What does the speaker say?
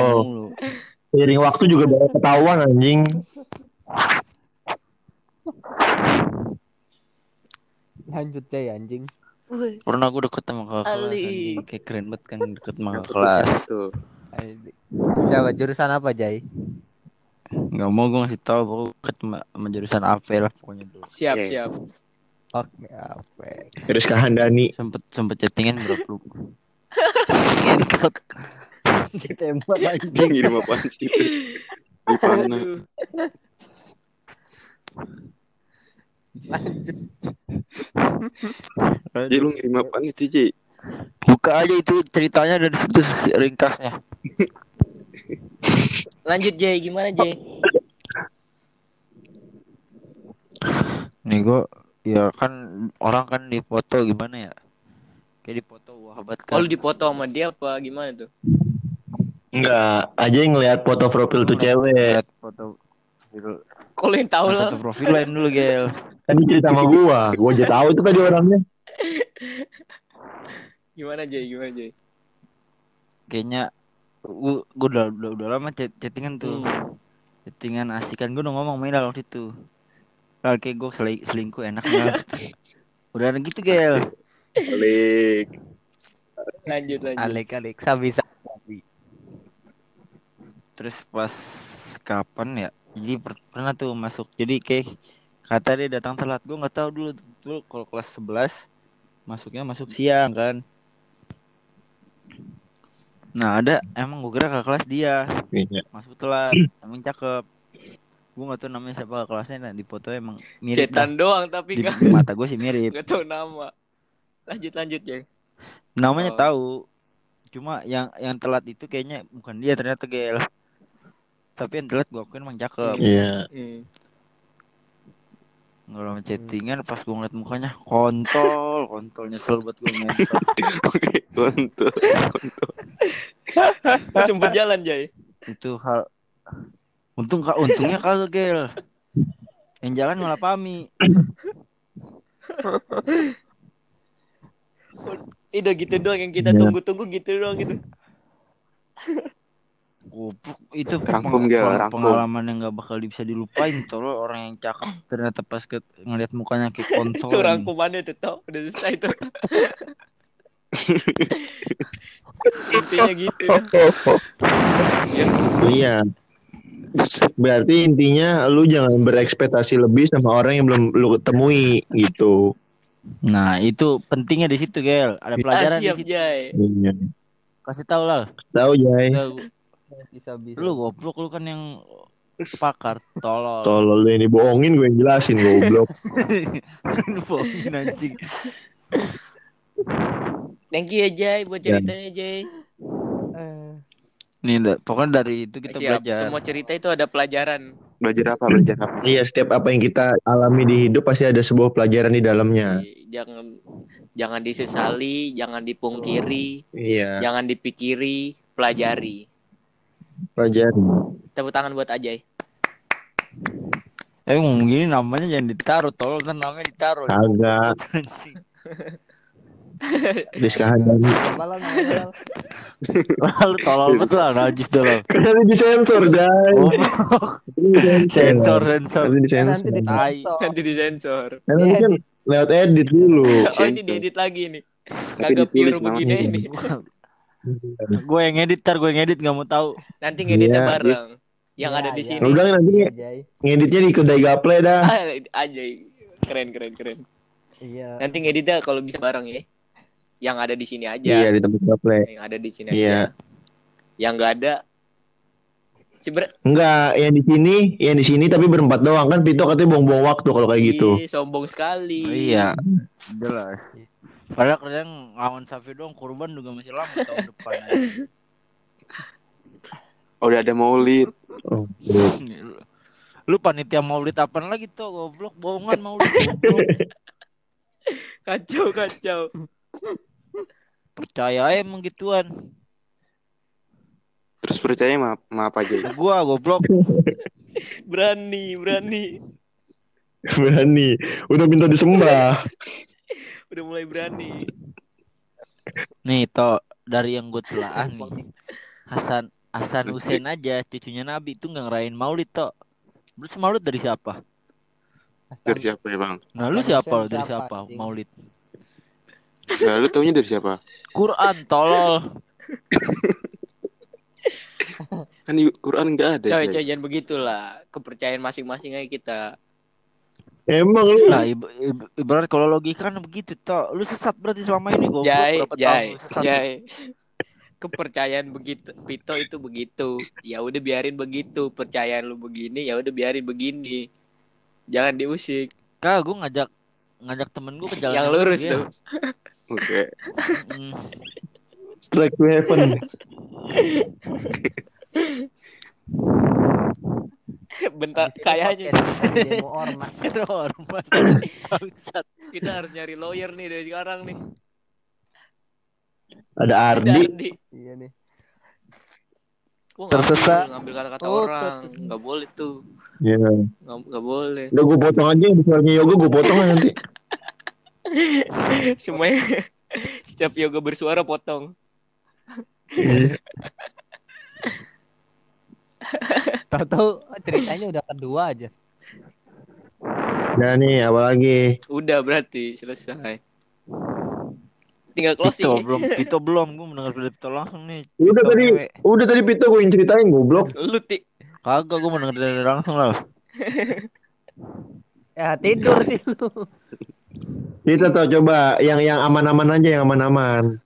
Oh. mulu. Seiring waktu juga banyak ketahuan anjing. Lanjut Jay anjing. Pernah gue deket sama kakak kelas Ali. anjing. Kayak keren banget kan deket sama kakak kelas. tuh? Coba jurusan apa Jay? Gak mau gue ngasih tau pokoknya deket sama, jurusan AP lah pokoknya tuh. Siap, Oke. siap. Oke, apa? Rizka Handani. Sempet sempet chattingan bro lu. Ditembak anjing. Ngirim apaan sih itu? Di mana? Lanjut. Jadi lu ngirim apaan itu, Ji? Buka aja itu ceritanya dari situ ringkasnya. Lanjut Jay, gimana Jay? Nih gue ya kan orang kan di foto gimana ya? Kayak di foto wah banget kan. Oh, lu dipoto sama dia apa gimana tuh? Enggak, aja yang ngeliat foto profil tuh cewek. Lihat foto profil. Kok lu yang tahu lah? Foto profil lain dulu gel. Tadi cerita sama gua. Gua aja tahu itu tadi orangnya. Gimana Jay? Gimana Jay? Kayaknya gue gue udah, udah udah lama chat, chattingan tuh. Hmm. Chattingan asikan gue udah ngomong main waktu itu. Lah kayak gue seling, selingkuh enak banget. udah gitu gel. Balik. Lanjut, lanjut. Alik alik sabi sabi. Terus pas kapan ya? Jadi per- pernah tuh masuk. Jadi kayak kata dia datang telat. Gue nggak tahu dulu dulu kalau kelas 11 masuknya masuk siang kan. Nah ada emang gue kira kakak kelas dia Iya. masuk telat emang cakep gue nggak tahu namanya siapa kelasnya nah di foto emang mirip dah. Cetan doang tapi di, nggak di mata gue sih mirip nggak tahu nama. Lanjut, lanjut Jay. namanya Oh. tahu cuma yang yang telat itu kayaknya bukan dia ternyata gel tapi yang telat gue akuin emang cakep Iya. Nggak lama chattingan pas gue ngeliat mukanya kontol kontol nyesel buat gue Oke, kontol. Kontol. Sempet jalan Jay. itu hal untung kak untungnya kagak gel yang jalan malah pami udah gitu doang yang kita Iya. tunggu-tunggu gitu doang gitu. Goblok itu Rangkum, peng- rangkum. pengalaman yang gak bakal bisa dilupain tolong orang yang cakep ternyata pas ke ngeliat mukanya kayak kontol Itu rangkumannya tuh tau udah selesai tuh. Intinya gitu. Ya. Iya. Berarti intinya lu jangan berekspektasi lebih sama orang yang belum lu ketemui gitu. nah itu pentingnya di situ gel ada Ah, pelajaran di siap situ Jay. Iya. kasih tahu lah Tahu Jay. Bisa bisa. lu goblok lu kan yang pakar tolol Tolol lu ini bohongin gue yang jelasin goblok. Lu bohongin anjing Thank you ya Jay buat Ya. ceritanya Jay. Eh, nih da- pokoknya dari itu kita Siap. belajar Semua cerita itu ada pelajaran. Belajar apa? Belajar apa? Iya, setiap apa yang kita alami di hidup pasti ada sebuah pelajaran di dalamnya. Jangan jangan disesali, jangan dipungkiri, Iya, jangan dipikiri, pelajari. Pelajari. Tepuk tangan buat Ajay. eh gini namanya jangan ditaruh tolol kan namanya ditaruh. Anjing. Rizka Handani. Lalu tolol betul lah najis tolol Kan nanti disensor, Jay. Oh, Nanti sensor sensor Nanti Nanti disensor. Nanti disensor. Kan nanti kan lewat edit dulu. Oh ini diedit lagi nih. Tapi Kagak pure ditulis begini ini. gue yang edit tar gue yang edit nggak mau tahu Nanti ngeditnya Iya. bareng. Yang Iya, ada di iya. sini. Udah nanti Jay. ngeditnya di kedai gaple dah. Ah, Ajay. Keren keren keren. Iya. Nanti ngeditnya kalau bisa bareng ya. Yang ada di sini aja. Iya, di tempat gaple. Yang ada di sini Iya. aja. Yang nggak ada Sebenernya Enggak, yang di sini, yang di sini tapi berempat doang kan Pito katanya buang-buang waktu kalau kayak gitu. Ih, sombong sekali. Oh, iya jelas padahal kerjaan ngelawan Safi doang kurban juga masih lama tahun depan Oh, udah ada maulid. Oh, lu panitia maulid apa lagi tuh goblok bohongan maulid goblok. Kacau kacau. percaya emang gituan Terus percaya maaf, maaf aja. gua goblok Berani, berani. berani. Udah minta disembah. Udah mulai berani. nih toh dari yang gue telaah nih Hasan Hasan Hussein aja cucunya Nabi itu nggak ngerayain Maulid toh. Terus Maulid dari siapa? Dari siapa ya bang? Nah lu siapa dari siapa? Maulid. Nah, lu taunya dari siapa? Quran tolol. Kan di Quran nggak ada. Coy, coy, jangan begitulah. Kepercayaan masing-masing aja kita. Emang lu Nah, ib- ib- ibarat kalau logika kan begitu toh. Lu sesat berarti selama ini goblok Jai, berapa tahun Jai, sesat. Jai. Kepercayaan begitu, Pito itu begitu. Ya udah biarin begitu. Percayaan lu begini, ya udah biarin begini. Jangan diusik. Kak, gue ngajak ngajak temen gue ke jalan Yang lurus tuh. Oke. Mm. track to heaven. Bentar, kayaknya demo ormas. Ormas. Bangsat. kita harus nyari lawyer nih dari sekarang nih. Ada Ada Ardi. Ardi. Iya nih. Gua Tersesat. ngambil kata-kata Oh, orang. Nggak boleh tuh. Iya. Nggak, nggak boleh. Udah gue potong aja misalnya yoga gue potong aja nanti. Semuanya setiap yoga bersuara potong. Tahu-tahu ceritanya udah kedua aja. Nah nih apa lagi? Udah berarti selesai. Tinggal Pito closing. ya. belum, Pito belum. Gue mendengar dari Pito langsung nih. Udah Pito tadi, ngewe. udah tadi Pito gue yang ceritain goblok. Lu tik. Kagak, gue mendengar dari langsung lah. Ya tidur sih lu. Kita tahu coba yang yang aman-aman aja yang aman-aman.